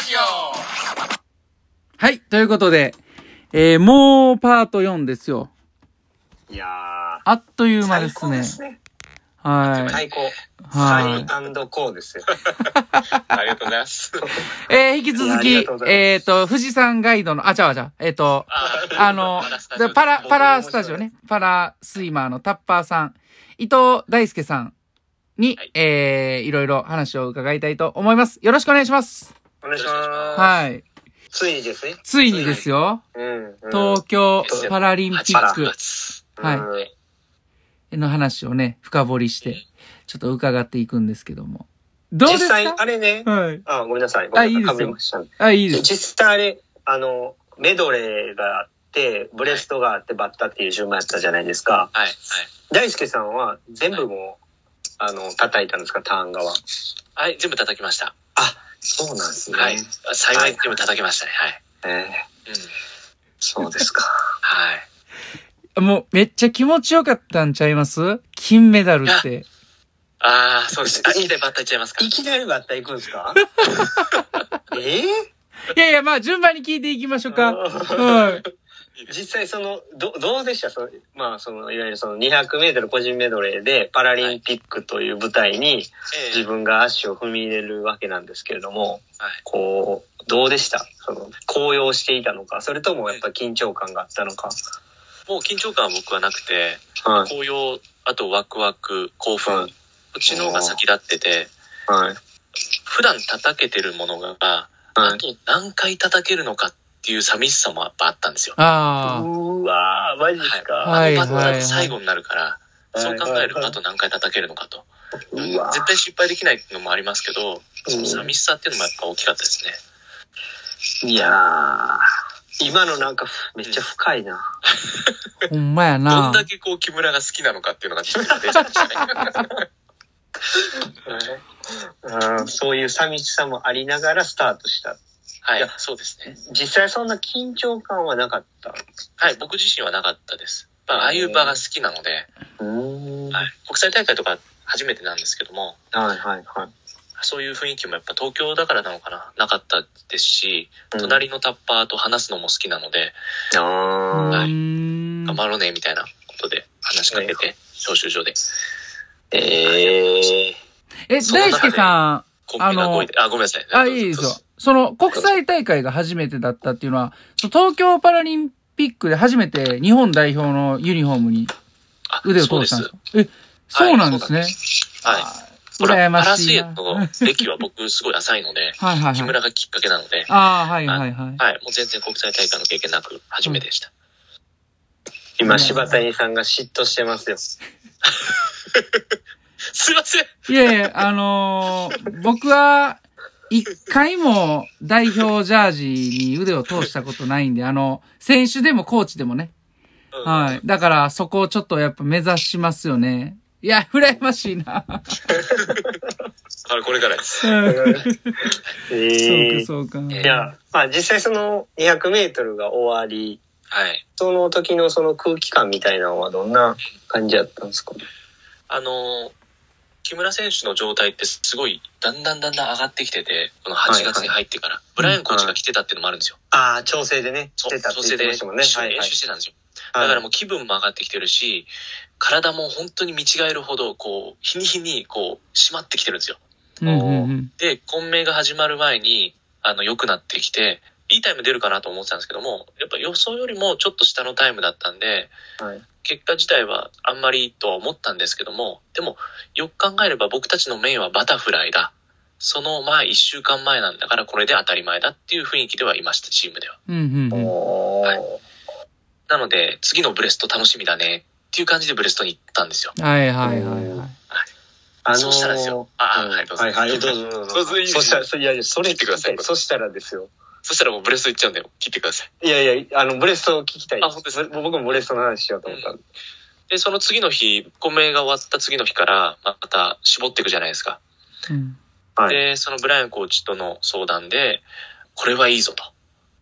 ジオはい、ということで、えー、もうパート4ですよ。いやー。あっという間ですね。はい。最高。はいサインコーですよ。ありがとうございます。えー、引き続きえっ、と、富士山ガイドの、あ、ちゃうわちゃう。えっ、と、あの、でパラ、パラスタジオね。パラスイマーのタッパーさん、伊藤大輔さんに、はいえー、いろいろ話を伺いたいと思います。よろしくお願いします。お願いします。はい。ついにですね。ついにですよ。うん。うん東京パラリンピックはいうんの話をね、深掘りして、ちょっと伺っていくんですけども。どうですか？実際、あれね。はい。あ、ごめんなさい。あいいですよあ、いいです。実際あれ、あの、メドレーがあって、ブレストがあって、バッタっていう順番やったじゃないですか。はい、はい。大輔さんは全部もう、あの、叩いたんですか、ターン側。はい、全部叩きました。あ、そうなんですね。はい。幸い全部叩きましたね。はい。えーうん。そうですか。はい。もう、めっちゃ気持ちよかったんちゃいます？金メダルって。ああ、そうです。あ、いいでバッタいっちゃいますかい。きなりバッタ行くんですか？ええいやいや、まあ、順番に聞いていきましょうか。はい。実際その、ど、どうでした？その、まあその、いわゆるその200メートル個人メドレーでパラリンピックという舞台にええ自分が足を踏み入れるわけなんですけれども、はい。こう、どうでした？その、高揚していたのか、それともやっぱ緊張感があったのか？もう緊張感は僕はなくて、はい。高揚、あとワクワク、興奮、はいこっちの方が先立ってて、はい。普段叩けてるものが、はい。あと何回叩けるのかっていう寂しさもやっぱあったんですよ。あうわー、マジですか。はいあのバッタはいー最後になるから、はいそう考えるはいとあと何回叩けるのかと。うわ絶対失敗できないっていうのもありますけど、そのうん寂しさっていうのもやっぱ大きかったですね。いやー、今のなんかめっちゃ深いな。あ、ほんまやどんな。だけこう木村が好きなのかっていうのが実は出ちゃいましたね。うんそういう寂しさもありながらスタートした。はいいや、そうですね。実際そんな緊張感はなかった。はい、僕自身はなかったです。まあ、ああいう場が好きなので、うーん。ははいい国際大会とか初めてなんですけども、はいはい。そういう雰囲気もやっぱ東京だからなのかな、なかったですし、うん隣のタッパーと話すのも好きなので、はいーん頑張ろうねみたいなことで話しかけて、招集所で。ーえええ、大輔さコンペが動いて、あごめんなさい。ん、あ、いいですよ。その、国際大会が初めてだったっていうのは、東京パラリンピックで初めて日本代表のユニフォームにあ腕を通したんですか？え、そうなんですね。はい。あ羨まパラしいな。水泳の歴は僕すごい浅いので、はいはい木はい。村がきっかけなので、ああ、はいはいはい。はい、もう全然国際大会の経験なく初めてでした。今、柴谷さんが嫉妬してますよ。すいません いやいや、あのー僕は、一回も代表ジャージに腕を通したことないんで、あの、選手でもコーチでもね。うんはい。だから、そこをちょっとやっぱ目指しますよね。いや、羨ましいな。あれ、これからです。うんえ そうか、そうか。いや、まあ実際その200メートルが終わり、はい。その時のその空気感みたいなのはどんな感じだったんですか？あのー木村選手の状態ってすごい、だんだんだんだん上がってきてて、この8月に入ってから、ブライアンコーチが来てたっていうのもあるんですよ。ああ、調整でね、そうしてたって調整で言ってましたもんね。一緒に練はいはい習してたんですよ。はいだからもう気分も上がってきてるし、体も本当に見違えるほど、こう、日に日に、こう、締まってきてるんですよ。うんうんうん。で、混迷が始まる前に、あの、良くなってきて、いいタイム出るかなと思ってたんですけども、やっぱ予想よりもちょっと下のタイムだったんで、はい結果自体はあんまりとは思ったんですけども、でも、よく考えれば僕たちのメインはバタフライだ。その前、一週間前なんだからこれで当たり前だっていう雰囲気ではいました、チームでは。うんうんうん。おーはいなので、次のブレスト楽しみだねっていう感じでブレストに行ったんですよ。はいはいはいはい。あのーそうしたらですよあうんはいどうぞはいはい、どうぞどうぞ。どうぞいいですそしたら、そいやいや、それ切ってください聞きたそしたらですよ。そしたらもうブレスト行っちゃうんで、切ってください。いやいや、あの、ブレストを聞きたいあ本当ですか？僕もブレストの話しようと思ったんで。で、その次の日、混迷が終わった次の日から、また絞っていくじゃないですか。うんはい。で、そのブライアンコーチとの相談で、これはいいぞと。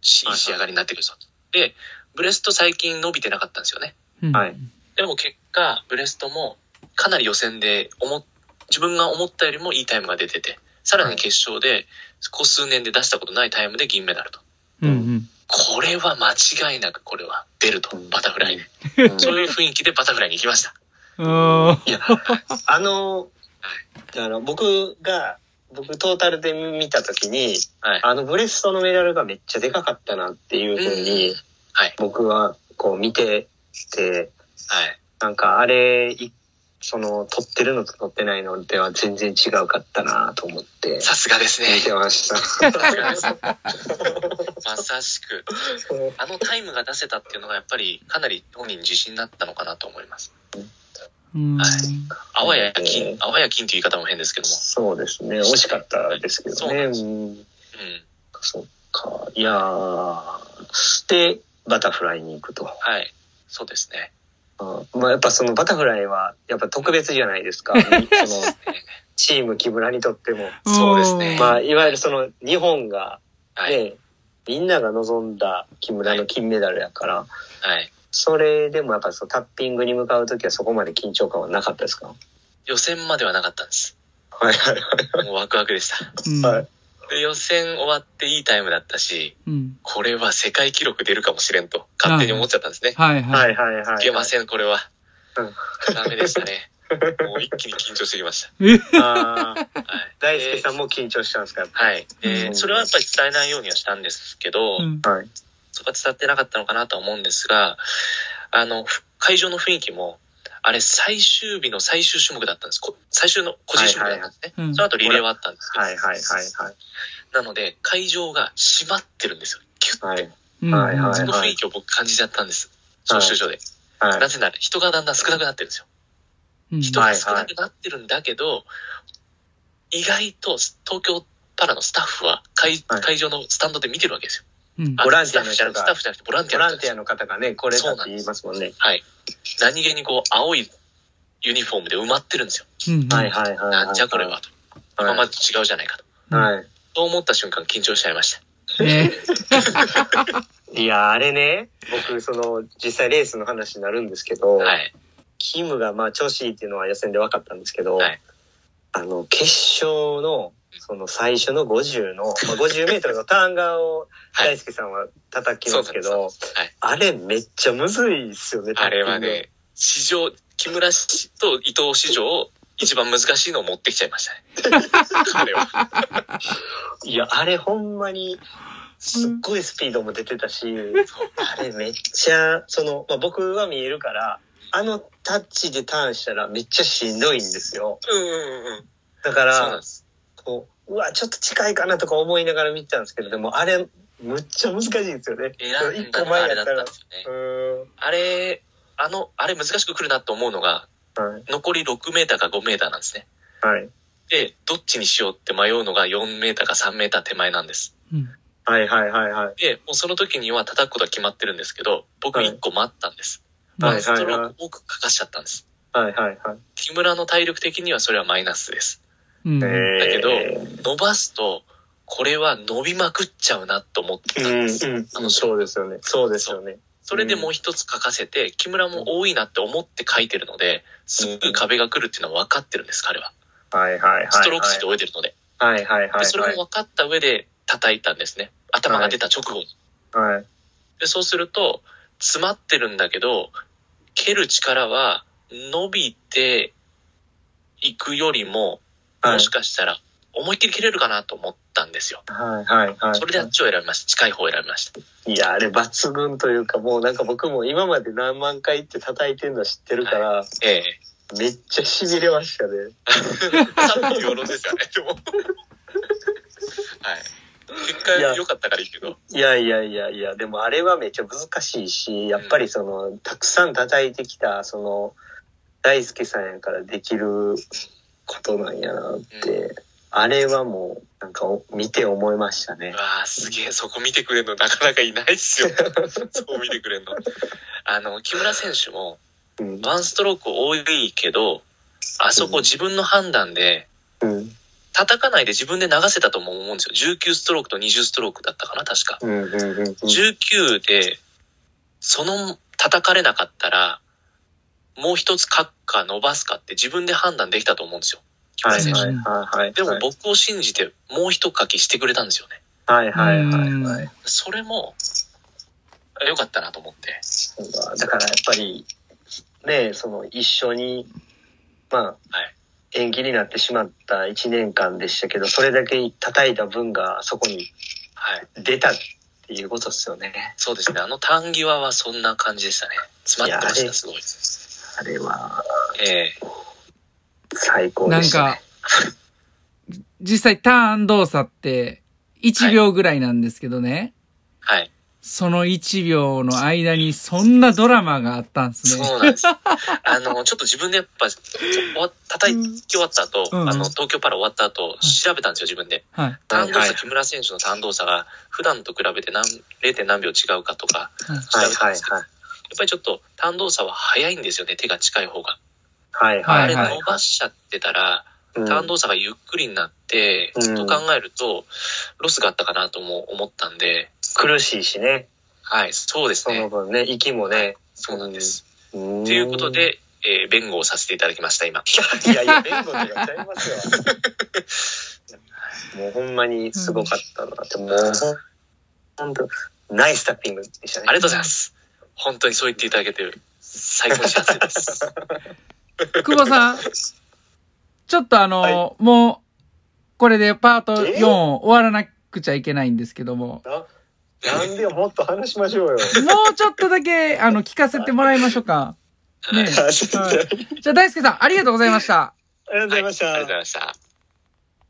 しいい仕上がりになってくるぞと。で、ブレスト最近伸びてなかったんですよね。うんはいでも結果、ブレストもかなり予選で思っ、自分が思ったよりもいいタイムが出てて、さらに決勝で、ここ数年で出したことないタイムで銀メダルと。うんうん。これは間違いなくこれは出るとうん、バタフライで。うんそういう雰囲気でバタフライに行きました。いや、あの、だから僕が、僕トータルで見たときに、はい。あのブレストのメダルがめっちゃでかかったなっていうふうに、はい。僕はこう見てて、はい。なんかあれ、いその、撮ってるのと撮ってないのでは全然違うかったなと思って、さすがですね見。てました。さすがです。まさしく。あのタイムが出せたっていうのがやっぱりかなり本人自信になったのかなと思います。あわやえ金、あわや金という言い方も変ですけども。そうですね。惜しかったですけどね。うん。うん。そっか。いやー。で、バタフライに行くと。はい。そうですね。あまあやっぱそのバタフライはやっぱ特別じゃないですか。そのチーム木村にとっても。そうですねまあいわゆるその日本がはい。ね、みんなが望んだ木村の金メダルやから、はい。それでもやっぱそのタッピングに向かうときはそこまで緊張感はなかったですか？予選まではなかったんです。はいはいもうワクワクでした。うん。はい。で予選終わっていいタイムだったし、うん。これは世界記録出るかもしれんと、勝手に思っちゃったんですね。はいは。はいいはいはい。いけません、これはうん。ダメでしたね。もう一気に緊張してきまし ああ、た。はい。大輔さんでも緊張したんですか？はい。それはやっぱり伝えないようにはしたんですけど、うん。はい。そこは伝わってなかったのかなとは思うんですが、あの、ふ会場の雰囲気も、あれ最終日の最終種目だったんです。こ最終の個人種目だったんですね。はいはいはいうんその後リレーはあったんですけど、はいはいはいはい。なので会場が閉まってるんですよ。キュッはい。うん。はいはいその雰囲気を僕感じちゃったんです。招集所で。はい。なぜなら人がだんだん少なくなってるんですよ。うん。人が少なくなってるんだけど、意外と東京パラのスタッフは会場のスタンドで見てるわけですよ。うん。あボランティアのスタッフじゃなくて、スタッフじゃなくてボランティアのランティアの方がね、これだって言いますもんね。はい。何気にこう、青いユニフォームで埋まってるんですよ。うん。はいはいはいはい。なんじゃこれはと。今までと違うじゃないかと。はい。そう思った瞬間緊張しちゃいました。ね。いや、あれね、僕、その、実際レースの話になるんですけど、はい。キムがまあ調子いいっていうのは予選で分かったんですけど、はいあの、決勝の、その最初の50の、まあ、50メートルのターン側をはい大輔さんは叩きますけど、はい。あれめっちゃむずいっすよね、あれはね、史上、木村氏と伊藤史上、一番難しいのを持ってきちゃいましたね。彼は。いや、あれほんまに、すっごいスピードも出てたし、あれめっちゃ、その、まあ、僕は見えるから、あのタッチでターンしたらめっちゃしんどいんですよ。うんうんうん。だからそうなんで、す。こう、うわ、ちょっと近いかなとか思いながら見てたんですけど、でもあれ、むっちゃ難しいですよね。選ん一個前やったら。あれ、あの、あれ難しく来るなと思うのが、はい。残り6メーターか5メーターなんですね。はい。で、どっちにしようって迷うのが4メーターか3メーター手前なんです。うん。はいはいはいはい。で、もうその時には叩くことは決まってるんですけど、僕はい1個待ったんです。はいストローク多くかかしちゃったんです。はいはいはい。木村の体力的にはそれはマイナスです。うん。えだけどー伸ばすと、これは伸びまくっちゃうなと思ってうんたんです。うん、そうですよね。そうですよね。それでもう一つ書かせて、木村も多いなって思って書いてるので、すぐ壁が来るっていうのは分かってるんです、彼は。はいはいはいはい。ストローク値で泳いでるので。はいはいはいはい。でそれも分かった上で叩いたんですね。頭が出た直後に。はい。で、そうすると、詰まってるんだけど、蹴る力は伸びていくよりも、はいもしかしたら思いっきり蹴れるかなと思ったんですよ。はいはいはい。それであっちを選びました。近い方を選びました。いや、あれ抜群というか、もうなんか僕も今まで何万回って叩いてるの知ってるから、ええめっちゃ痺れましたね。賛否両論ですよね、でも。はい。結果良かったからいいけど。いやいやいやいや、でもあれはめっちゃ難しいし、やっぱりその、たくさん叩いてきた、その、大輔さんやからできることなんやなって、あれはもう、なんかお見て思いましたねう。わあすげえ、そこ見てくれるのなかなかいないっすよ。そう見てくれるの。あの、木村選手も、うん。ワンストローク多いけど、あそこ自分の判断で、うん。叩かないで自分で流せたとも思うんですよ。19ストロークと20ストロークだったかな、確か。うん。うん。うん。19で、その叩かれなかったら、もう一つ書くか伸ばすかって自分で判断できたと思うんですよ。木村選手。はいはいはい。でも僕を信じてもう一書きしてくれたんですよね。はいはいはいはい。それも、良かったなと思って。そうだだからやっぱり、ねその一緒に、まあ、はい延期になってしまった1年間でしたけど、それだけ叩いた分がそこにはい。出たっていうことですよね。そうですね。あの単際はそんな感じでしたね。詰まってました、すごい。あれはええ最高なんでした、ね。か、実際ターン動作って1秒ぐらいなんですけどね。はい。その1秒の間にそんなドラマがあったんですね。そうなんです。あの、ちょっと自分でやっぱ、終わ叩き終わった後、うんあの、東京パラ終わった後、調べたんですよ、自分で。はい。単動作、はい木村選手の単動作が、普段と比べて何、0. 何秒違うかとか、はい調べたんですけど、はいやっぱりちょっと単動作は早いんですよね、手が近い方が。はいあれはいはい。伸ばしちゃってたら、うん単動作がゆっくりになって、うんと考えると、ロスがあったかなとも思ったんで、苦しいしね。はい、そうですそのね。分ね、息もね。そうなんです。とということ、で、えー弁護をさせていただきました、今。いやいや、弁護とかちゃいますよ。もうほんまにすごかったなって、もうほん、ほんと、ナイスタッピングでしたね。ありがとうございます。本当にそう言っていただけて、最高に幸せです。久保さん、ちょっとあの、はもう、これでパートえ？4終わらなくちゃいけないんですけども、ななんでもっと話しましょうよ。もうちょっとだけ、あの、聞かせてもらいましょうか。ねはいはいじゃあ、大輔さん、ありがとうございました。ありがとうございました。ありがとうございました。